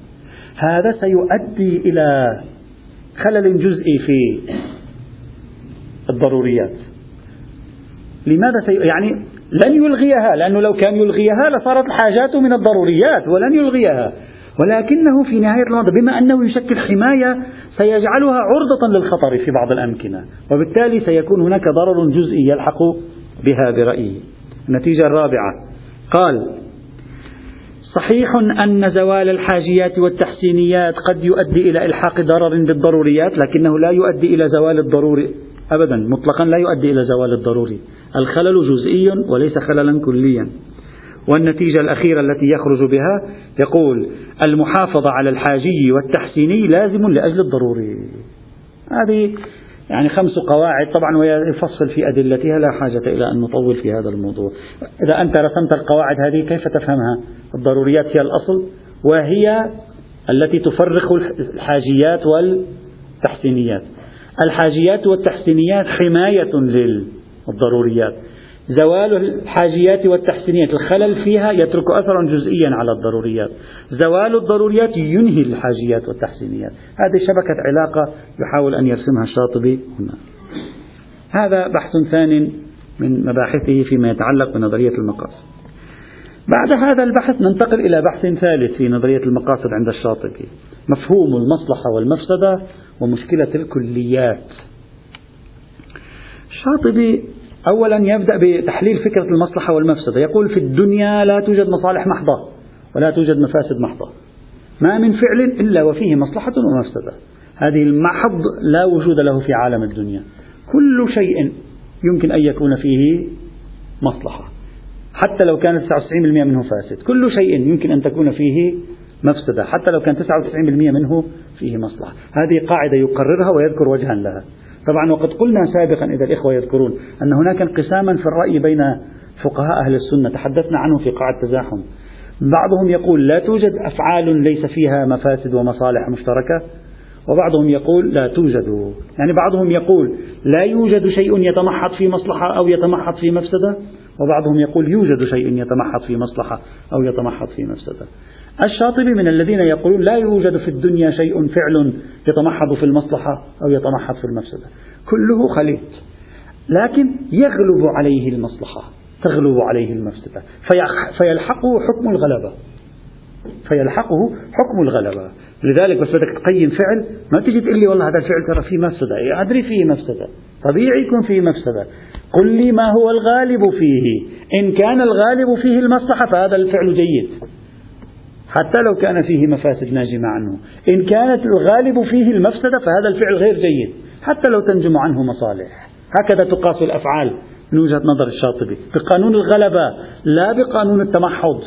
هذا سيؤدي إلى خلل جزئي في الضروريات. لماذا سي... يعني لن يلغيها لأنه لو كان يلغيها لصارت الحاجات من الضروريات ولن يلغيها. ولكنه في نهاية الأمر بما أنه يشكل حماية سيجعلها عرضة للخطر في بعض الأمكنة. وبالتالي سيكون هناك ضرر جزئي يلحق بها برأيه النتيجة الرابعة. قال صحيح أن زوال الحاجيات والتحسينيات قد يؤدي إلى إلحاق ضرر بالضروريات لكنه لا يؤدي إلى زوال الضروري. أبدا مطلقا لا يؤدي إلى زوال الضروري. الخلل جزئي وليس خللا كليا. والنتيجة الأخيرة التي يخرج بها يقول المحافظة على الحاجي والتحسيني لازم لأجل الضروري. هذه يعني خمس قواعد طبعا ويفصل في أدلتها لا حاجة إلى أن نطول في هذا الموضوع. إذا أنت رسمت القواعد هذه كيف تفهمها؟ الضروريات هي الأصل وهي التي تفرق الحاجيات والتحسينيات. الحاجيات والتحسينيات حماية للضروريات. زوال الحاجيات والتحسينيات. الخلل فيها يترك أثرا جزئيا على الضروريات. زوال الضروريات ينهي الحاجيات والتحسينيات. هذه شبكة علاقة يحاول أن يرسمها الشاطبي هنا. هذا بحث ثان من مباحثه فيما يتعلق بنظرية المقاصد. بعد هذا البحث ننتقل إلى بحث ثالث في نظرية المقاصد عند الشاطبي. مفهوم المصلحة والمفسدة ومشكلة الكليات. الشاطبي أولا يبدأ بتحليل فكرة المصلحة والمفسدة. يقول في الدنيا لا توجد مصالح محضة ولا توجد مفاسد محضة. ما من فعل إلا وفيه مصلحة ومفسدة. هذه المحض لا وجود له في عالم الدنيا. كل شيء يمكن أن يكون فيه مصلحة. حتى لو كان 99% منه فاسد. كل شيء يمكن أن تكون فيه مفسدة. حتى لو كان 99% منه فيه مصلحة. هذه قاعدة يقررها ويذكر وجها لها. طبعا وقد قلنا سابقا إذا الإخوة يذكرون أن هناك انقساما في الرأي بين فقهاء أهل السنة تحدثنا عنه في قاعة التزاحم بعضهم يقول لا توجد أفعال ليس فيها مفاسد ومصالح مشتركة وبعضهم يقول لا توجد. يعني بعضهم يقول لا يوجد شيء يتمحض في مصلحة أو يتمحض في مفسدة وبعضهم يقول يوجد شيء يتمحض في مصلحة أو يتمحض في مفسدة. الشاطبي من الذين يقولون لا يوجد في الدنيا شيء فعل يتمحض في المصلحة أو يتمحض في المفسدة. كله خليط. لكن يغلب عليه المصلحة. تغلب عليه المفسدة. فيلحقه حكم الغلبة. فيلحقه حكم الغلبة. لذلك بس بدك تقيم فعل ما تجي تقول لي والله هذا الفعل ترى فيه مفسدة. إيه أدري فيه مفسدة. طبيعي يكون فيه مفسدة. قل لي ما هو الغالب فيه. إن كان الغالب فيه المصلحة فهذا الفعل جيد. حتى لو كان فيه مفاسد ناجمة عنه. إن كانت الغالب فيه المفسدة فهذا الفعل غير جيد حتى لو تنجم عنه مصالح. هكذا تقاس الأفعال من وجهة نظر الشاطبي. بقانون الغلبة لا بقانون التمحض.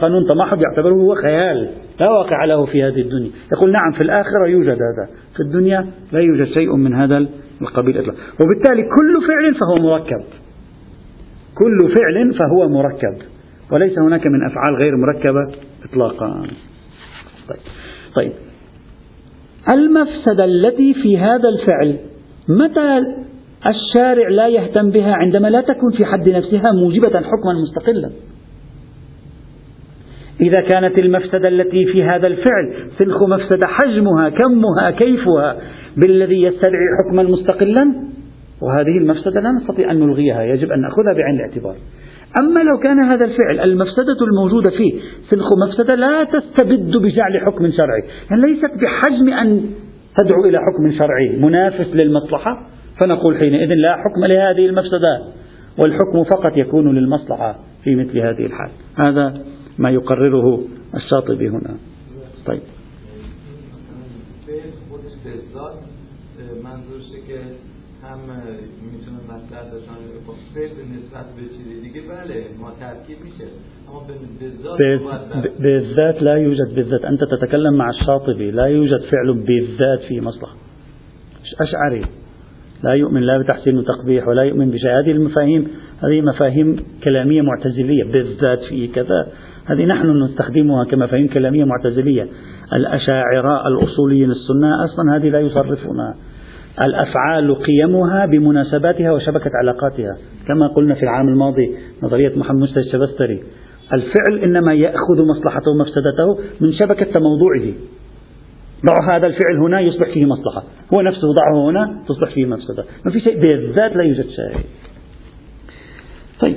قانون تمحض يعتبره هو خيال لا واقع له في هذه الدنيا. يقول نعم في الآخرة يوجد هذا. في الدنيا لا يوجد شيء من هذا القبيل إطلاقا. وبالتالي كل فعل فهو مركب. كل فعل فهو مركب. وليس هناك من أفعال غير مركبة إطلاقا. طيب, طيب. المفسدة التي في هذا الفعل متى الشارع لا يهتم بها عندما لا تكون في حد نفسها موجبة حكما مستقلا؟ إذا كانت المفسدة التي في هذا الفعل سلخ مفسدة حجمها كمها كيفها بالذي يستدعي حكما مستقلا وهذه المفسدة لا نستطيع أن نلغيها يجب أن نأخذها بعين الاعتبار. أما لو كان هذا الفعل المفسدة الموجودة فيه سلخ مفسدة لا تستبد بجعل حكم شرعي. يعني ليست بحجم أن تدعو إلى حكم شرعي منافس للمصلحة فنقول حينئذ لا حكم لهذه المفسدات والحكم فقط يكون للمصلحة في مثل هذه الحال. هذا ما يقرره الشاطبي هنا. طيب هم میتونه مطلب باشن به نسبت به چیزی دیگه بله ما ترکیب میشه. اما بالذات لا يوجد بالذات أنت تتكلم مع الشاطبي لا يوجد فعل بالذات في مصلحة أشعري. لا يؤمن لا بتحسين وتقبيح ولا يؤمن بشيء. هذه المفاهيم هذه مفاهيم كلامية معتزلية. بالذات في كذا. هذه نحن نستخدمها كمفاهيم كلامية معتزلية. الأشاعرة الأصوليين السنة أصلا هذه لا يصرفونها. الأفعال قيمها بمناسباتها وشبكة علاقاتها. كما قلنا في العام الماضي نظرية محمد مستر الشبستري. الفعل إنما يأخذ مصلحته ومفسدته من شبكة تموضوعه ضع هذا الفعل هنا يصبح فيه مصلحة. هو نفسه ضعه هنا تصبح فيه مفسدة. ما في شيء بالذات لا يوجد شيء طيب.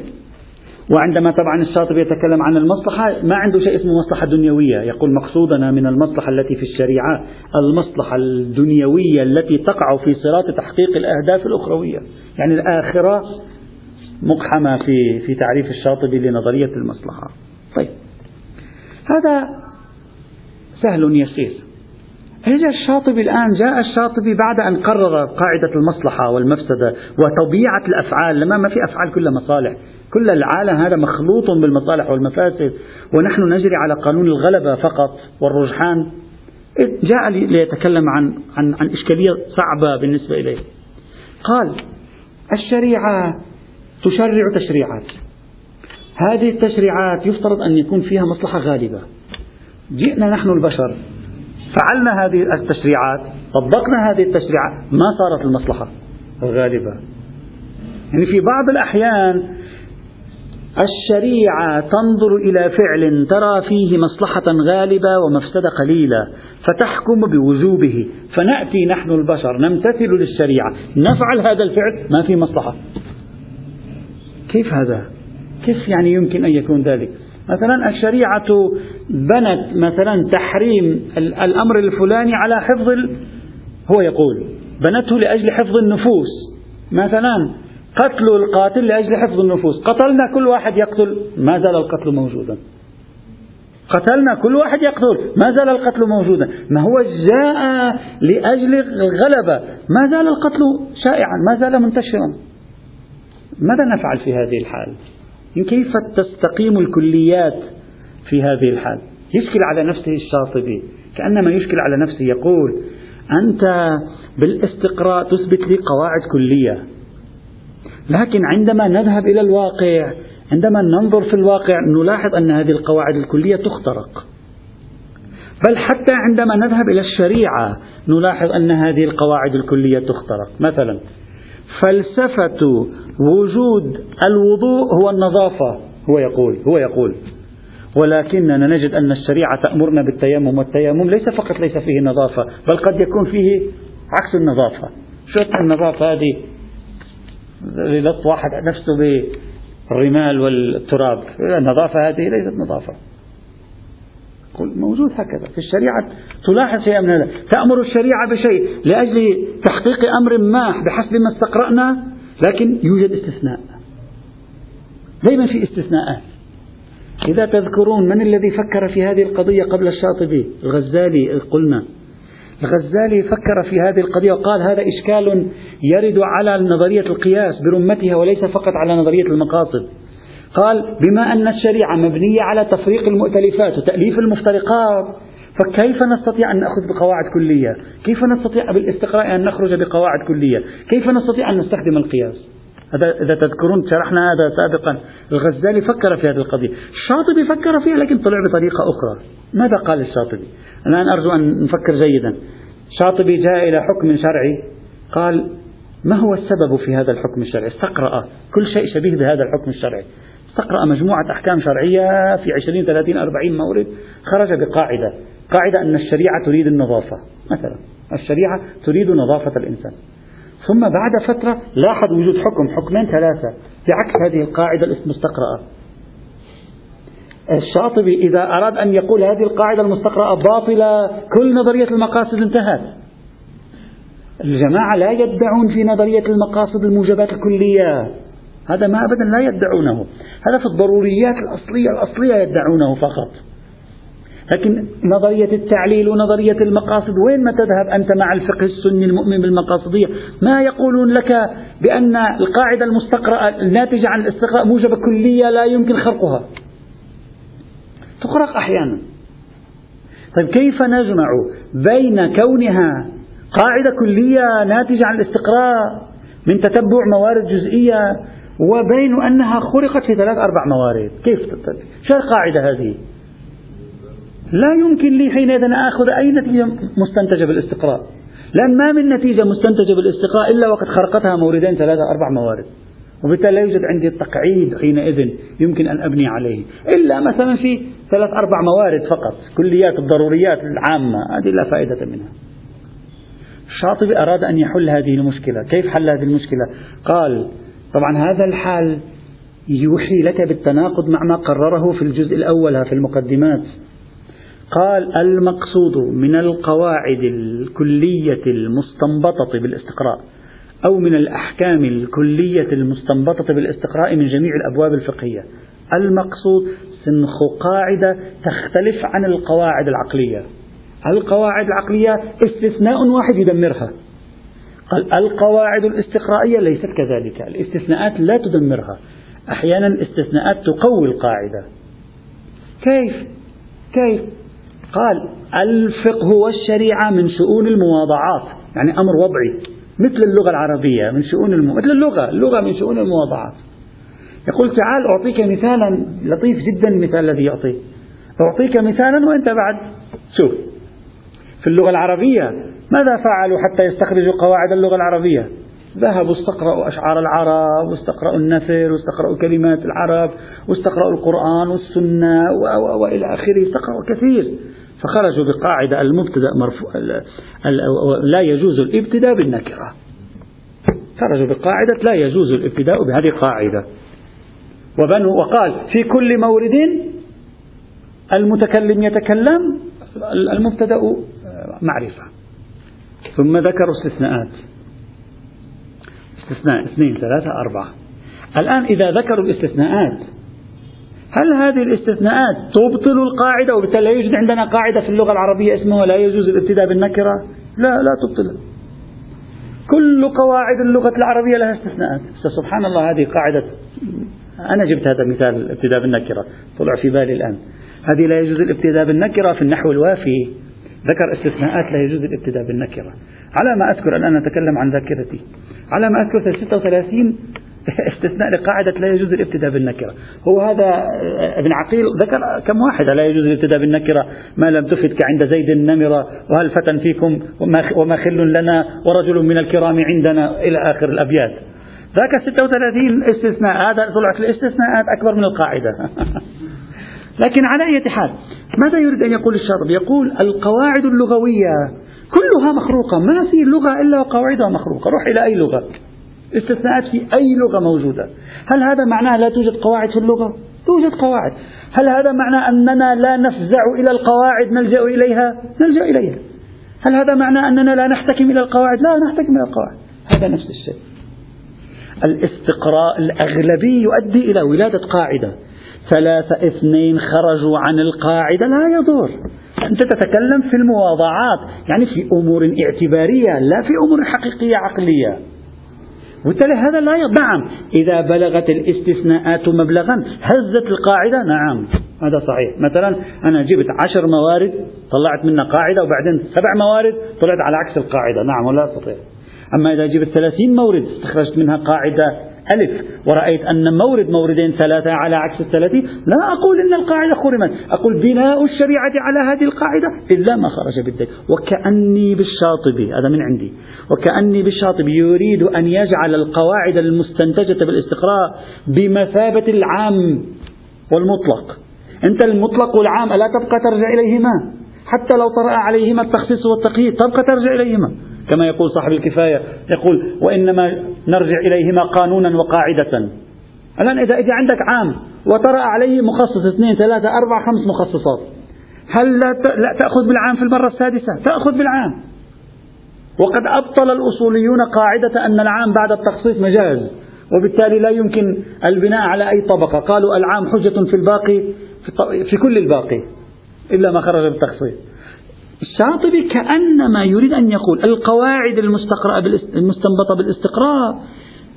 وعندما طبعا الشاطبي يتكلم عن المصلحة ما عنده شيء اسمه مصلحة دنيوية. يقول مقصودنا من المصلحة التي في الشريعة المصلحة الدنيوية التي تقع في صراط تحقيق الأهداف الأخروية. يعني الآخرة مقحمة في في تعريف الشاطبي لنظرية المصلحة. طيب. هذا سهل يسير. إجا الشاطبي الآن جاء الشاطبي بعد أن قرر قاعدة المصلحة والمفسدة وطبيعة الأفعال لما ما في أفعال كلها مصالح. كل العالم هذا مخلوط بالمصالح والمفاسد ونحن نجري على قانون الغلبة فقط والرجحان. جاء ليتكلم عن عن عن إشكالية صعبة بالنسبة إليه قال الشريعة تشرع تشريعات. هذه التشريعات يفترض أن يكون فيها مصلحة غالبة. جئنا نحن البشر فعلنا هذه التشريعات طبقنا هذه التشريعات ما صارت المصلحة الغالبة. يعني في بعض الأحيان الشريعة تنظر إلى فعل ترى فيه مصلحة غالبة ومفسدة قليلة فتحكم بوجوبه فنأتي نحن البشر نمتثل للشريعة نفعل هذا الفعل ما في مصلحة كيف هذا؟ كيف يعني يمكن أن يكون ذلك؟ مثلا الشريعة بنت مثلا تحريم الأمر الفلاني على حفظ هو يقول بنته لأجل حفظ النفوس مثلا قتل القاتل لأجل حفظ النفوس. قتلنا كل واحد يقتل ما زال القتل موجودا. قتلنا كل واحد يقتل ما زال القتل موجودا. ما هو جاء لأجل الغلبة ما زال القتل شائعا ما زال منتشرا. ماذا نفعل في هذه الحال؟ كيف تستقيم الكليات في هذه الحال؟ يشكل على نفسه الشاطبي. كأنما يشكل على نفسه يقول أنت بالإستقراء تثبت لي قواعد كلية. لكن عندما نذهب إلى الواقع عندما ننظر في الواقع نلاحظ أن هذه القواعد الكلية تخترق. بل حتى عندما نذهب إلى الشريعة نلاحظ أن هذه القواعد الكلية تخترق. مثلا فلسفة وجود الوضوء هو النظافة. هو يقول هو يقول. ولكننا نجد أن الشريعة تأمرنا بالتيمم والتيمم ليس فقط ليس فيه نظافة بل قد يكون فيه عكس النظافة. شو النظافة هذه؟ لط واحد نفسه بالرمال والتراب. النظافة هذه ليست نظافة. موجود هكذا. في الشريعة تلاحظ شيئا من هذا. تأمر الشريعة بشيء لأجل تحقيق أمر ما بحسب ما استقرأنا لكن يوجد استثناء. دائما في استثناءات. إذا تذكرون من الذي فكر في هذه القضية قبل الشاطبي الغزالي؟ قلنا الغزالي فكر في هذه القضية وقال هذا إشكال يرد على نظرية القياس برمتها وليس فقط على نظرية المقاصد. قال بما أن الشريعة مبنية على تفريق المؤتلفات وتأليف المفترقات فكيف نستطيع أن نأخذ بقواعد كلية؟ كيف نستطيع بالاستقراء أن نخرج بقواعد كلية؟ كيف نستطيع أن نستخدم القياس؟ هذا إذا تذكرون شرحنا هذا سابقا. الغزالي فكر في هذه القضية. الشاطبي فكر فيها لكن طلع بطريقة أخرى. ماذا قال الشاطبي؟ الآن أرجو أن نفكر جيدا. الشاطبي جاء إلى حكم شرعي قال ما هو السبب في هذا الحكم الشرعي؟ استقرأ. كل شيء شبيه بهذا الحكم الشرعي. استقرأ مجموعة أحكام شرعية في 20 30 40 مورد خرج بقاعدة. قاعدة أن الشريعة تريد النظافة مثلا. الشريعة تريد نظافة الإنسان. ثم بعد فترة لاحظ وجود حكم حكمين ثلاثة. بعكس هذه القاعدة المستقرأة الشاطبي إذا أراد أن يقول هذه القاعدة المستقرأة باطلة كل نظرية المقاصد انتهت. الجماعة لا يدعون في نظرية المقاصد الموجبات الكلية. هذا ما أبدا لا يدعونه. هذا في الضروريات الأصلية الأصلية يدعونه فقط. لكن نظرية التعليل ونظرية المقاصد وين ما تذهب أنت مع الفقه السني المؤمن بالمقاصدية؟ ما يقولون لك بأن القاعدة المستقرأة الناتجة عن الاستقراء موجبة كلية لا يمكن خرقها تخرق أحيانا. طيب كيف نجمع بين كونها قاعدة كلية ناتجة عن الاستقراء من تتبع موارد جزئية وبين أنها خرقت في ثلاث أربع موارد؟ كيف شو القاعدة هذه؟ لا يمكن لي حينئذ أن آخذ أي نتيجة مستنتجة بالاستقراء. لأن ما من نتيجة مستنتجة بالاستقراء إلا وقد خرقتها موردين ثلاثة أربع موارد. وبالتالي لا يوجد عندي التقعيد حينئذ يمكن أن أبني عليه. إلا مثلا في ثلاث أربع موارد فقط كليات الضروريات العامة هذه لا فائدة منها. الشاطبي أراد أن يحل هذه المشكلة. كيف حل هذه المشكلة؟ قال طبعا هذا الحال يوحي لك بالتناقض مع ما قرره في الجزء الأول في المقدمات. قال المقصود من القواعد الكلية المستنبطة بالاستقراء أو من الأحكام الكلية المستنبطة بالاستقراء من جميع الأبواب الفقهية. المقصود سنخ قاعدة تختلف عن القواعد العقلية. القواعد العقلية استثناء واحد يدمرها. قال القواعد الاستقرائية ليست كذلك. الاستثناءات لا تدمرها. أحيانا الاستثناءات تقوي القاعدة. كيف؟ كيف؟ قال الفقه والشريعة من شؤون المواضعات يعني أمر وضعي. مثل اللغة العربية من شؤون الم... مثل اللغة اللغة من شؤون المواضعات. يقول تعال أعطيك مثالا لطيف جدا المثال الذي يعطيه أعطيك مثالا وأنت بعد. شوف في اللغة العربية ماذا فعلوا حتى يستخرجوا قواعد اللغة العربية؟ ذهبوا استقرأوا أشعار العرب واستقرأوا النثر واستقرأوا كلمات العرب واستقرأوا القرآن والسنة وإلى آخره. استقرأوا كثير. فخرجوا بقاعدة المبتدأ مرفوع لا يجوز الابتداء بالنكرة. خرجوا بقاعدة لا يجوز الابتداء بهذه القاعدة وبنوا وقال في كل مورد المتكلم يتكلم المبتدأ معرفة. ثم ذكروا استثناءات. استثناء اثنين ثلاثة أربعة. الآن إذا ذكروا الاستثناءات هل هذه الاستثناءات تبطل القاعدة وبالتالي لا يوجد عندنا قاعدة في اللغة العربية اسمها لا يجوز الابتداء بالنكرة؟ لا لا تبطل. كل قواعد اللغة العربية لها استثناءات. سبحان الله هذه قاعدة. أنا جبت هذا مثال الابتداء بالنكرة طلع في بالي الآن. هذه لا يجوز الابتداء بالنكرة في النحو الوافي. ذكر استثناءات لا يجوز الابتداء بالنكرة. على ما أذكر الآن أتكلم عن ذاكرتي. على ما أذكر 36 استثناء لقاعدة لا يجوز الابتداء بالنكرة. هو هذا ابن عقيل ذكر كم واحدة لا يجوز الابتداء بالنكرة. ما لم تفد كعند زيد النمرة وهل فتى فيكم وما خل لنا ورجل من الكرام عندنا إلى آخر الأبيات. ذاك 36 استثناء هذا طلعت الاستثناءات أكبر من القاعدة. لكن على أي حال ماذا يريد أن يقول الشاطبي يقول القواعد اللغوية كلها مخروقة ما في لغة إلا وقواعدها مخروقة روح إلى أي لغة؟ استثناءات في أي لغة موجودة. هل هذا معناه لا توجد قواعد في اللغة؟ توجد قواعد. هل هذا معناه أننا لا نفزع إلى القواعد نلجأ إليها؟ نلجأ إليها. هل هذا معناه أننا لا نحتكم إلى القواعد؟ لا نحتكم إلى القواعد. هذا نفس الشيء. الاستقراء الأغلبي يؤدي إلى ولادة قاعدة. ثلاثة اثنين خرجوا عن القاعدة لا يضر. أنت تتكلم في المواضعات يعني في أمور اعتبارية لا في أمور حقيقية عقلية. وبالتالي هذا لا نعم. إذا بلغت الاستثناءات مبلغا هزت القاعدة نعم. هذا صحيح. مثلا أنا جبت عشر موارد طلعت منها قاعدة وبعدين سبع موارد طلعت على عكس القاعدة. نعم ولا أستطيع. أما إذا جبت ثلاثين مورد استخرجت منها قاعدة ألف. ورأيت أن مورد موردين ثلاثة على عكس الثلاثين. لا أقول أن القاعدة خرمت. أقول بناء الشريعة على هذه القاعدة. إلا ما خرج بالدليل. وكأني بالشاطبي. هذا من عندي. وكأني بالشاطبي. يريد أن يجعل القواعد المستنتجة بالاستقراء بمثابة العام والمطلق. أنت المطلق والعام ألا تبقى ترجع إليهما؟ حتى لو طرأ عليهما التخصيص والتقييد تبقى ترجع إليهما. كما يقول صاحب الكفاية يقول وإنما نرجع إليهما قانونا وقاعدة. الآن إذا إذا عندك عام وطرأ عليه مخصص اثنين ثلاثة أربعة خمس مخصصات هل لا تأخذ بالعام في المرة السادسة؟ تأخذ بالعام. وقد أبطل الأصوليون قاعدة أن العام بعد التخصيص مجاز وبالتالي لا يمكن البناء على أي طبقة. قالوا العام حجة في الباقي في كل الباقي إلا ما خرج بالتخصيص. الشاطبي كأنما يريد أن يقول القواعد المستقرأة المستنبطة بالاستقراء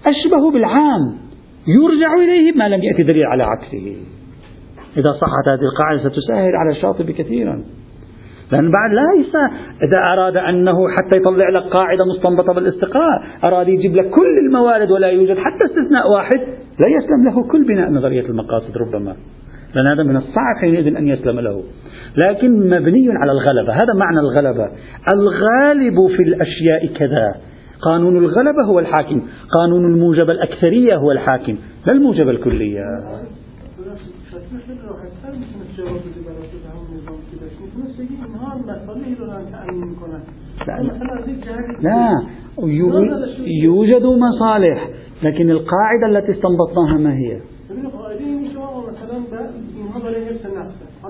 أشبه بالعام يرجع إليه ما لم يأتي دليل على عكسه. إذا صحت هذه القاعدة ستسهل على الشاطبي كثيرا. لأن بعد ليس إذا أراد أنه حتى يطلع لك قاعدة مستنبطة بالاستقراء أراد يجيب لك كل الموارد ولا يوجد حتى استثناء واحد لا يسلم له كل بناء نظرية المقاصد ربما. لأن هذا من الصعب حينئذ أن يسلم له. لكن مبني على الغلبة. هذا معنى الغلبة. الغالب في الأشياء كذا. قانون الغلبة هو الحاكم. قانون الموجب الأكثرية هو الحاكم لا الموجب الكلية. لا يوجد مصالح لكن القاعدة التي استنبطناها ما هي؟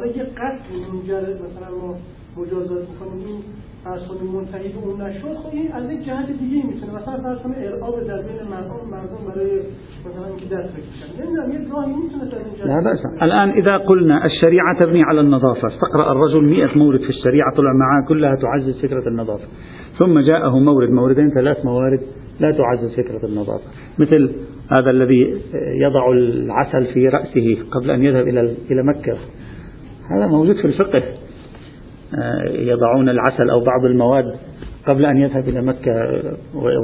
حالا یه قطع منجر مثلا ما مجازات میکنیم این فرض منتهی اون نشد خب این از یک جهت دیگه میتونه. مثلا کنید ارعاب در بین مردم مردم برای لا بأس. الآن إذا قلنا الشريعة تبني على النظافة استقرأ الرجل مئة مورد في الشريعة طلع معها كلها تعزز فكرة النظافة. ثم جاءه مورد موردين ثلاث موارد لا تعزز فكرة النظافة. مثل هذا الذي يضع العسل في رأسه قبل أن يذهب إلى إلى مكة. هذا موجود في الفقه. آه، يضعون العسل أو بعض المواد قبل أن يذهب إلى مكة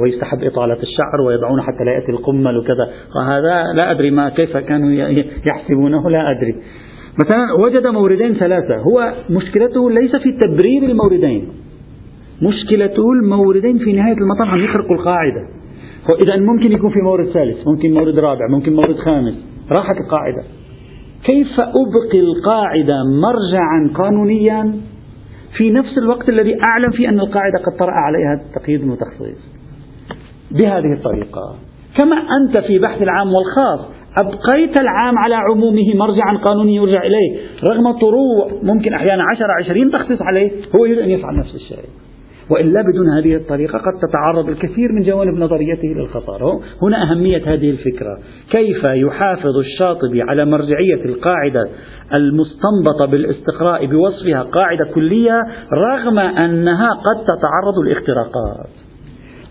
ويستحب إطالة الشعر ويضعون حتى لا يأتي القمل وكذا. وهذا لا أدري ما كيف كانوا يحسبونه لا أدري. مثلا وجد موردين ثلاثة. هو مشكلته ليس في تبرير الموردين. مشكلته الموردين في نهاية المطاف عم يخرقوا القاعدة. إذا ممكن يكون في مورد ثالث ممكن مورد رابع ممكن مورد خامس. راحت القاعدة. كيف أبقي القاعدة مرجعا قانونيا في نفس الوقت الذي أعلم فيه أن القاعدة قد طرأ عليها تقييد وتخصيص؟ بهذه الطريقة. كما أنت في بحث العام والخاص أبقيت العام على عمومه مرجعا قانوني يرجع إليه رغم طروع ممكن أحيانا عشر عشرين تخصيص عليه هو يريد أن يفعل نفس الشيء. وإلا بدون هذه الطريقة قد تتعرض الكثير من جوانب نظريته للخطر هنا أهمية هذه الفكرة. كيف يحافظ الشاطبي على مرجعية القاعدة المستنبطة بالاستقراء بوصفها قاعدة كلية رغم أنها قد تتعرض لاختراقات؟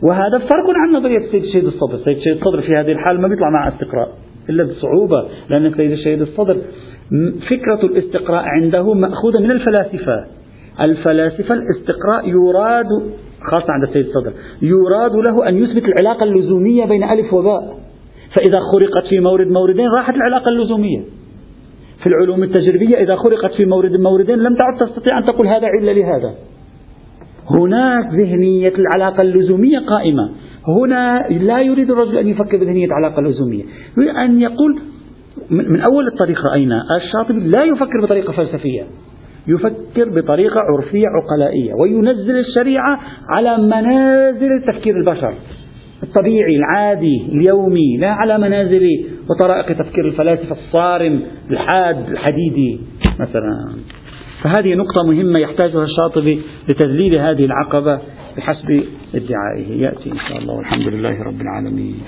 وهذا فرق عن نظرية السيد الشهيد الصدر. السيد الشهيد الصدر في هذه الحال ما بيطلع مع استقراء إلا بصعوبة لأن السيد الشهيد الصدر فكرة الاستقراء عنده مأخوذة من الفلاسفة. الفلاسفة الاستقراء يراد خاصة عند السيد الصدر يراد له أن يثبت العلاقة اللزومية بين ألف وباء. فإذا خرقت في مورد موردين راحت العلاقة اللزومية. في العلوم التجريبية إذا خرقت في مورد موردين لم تعد تستطيع أن تقول هذا علة لهذا. هناك ذهنية العلاقة اللزومية قائمة. هنا لا يريد الرجل أن يفكر بذهنية العلاقة اللزومية. يريد أن يقول من أول الطريق رأينا الشاطبي لا يفكر بطريقة فلسفية. يفكر بطريقة عرفية عقلائية وينزل الشريعة على منازل تفكير البشر الطبيعي العادي اليومي لا على منازل وطرائق تفكير الفلاسفة الصارم الحاد الحديدي مثلا. فهذه نقطة مهمة يحتاجها الشاطبي لتذليل هذه العقبة بحسب ادعائه. يأتي إن شاء الله. والحمد لله رب العالمين.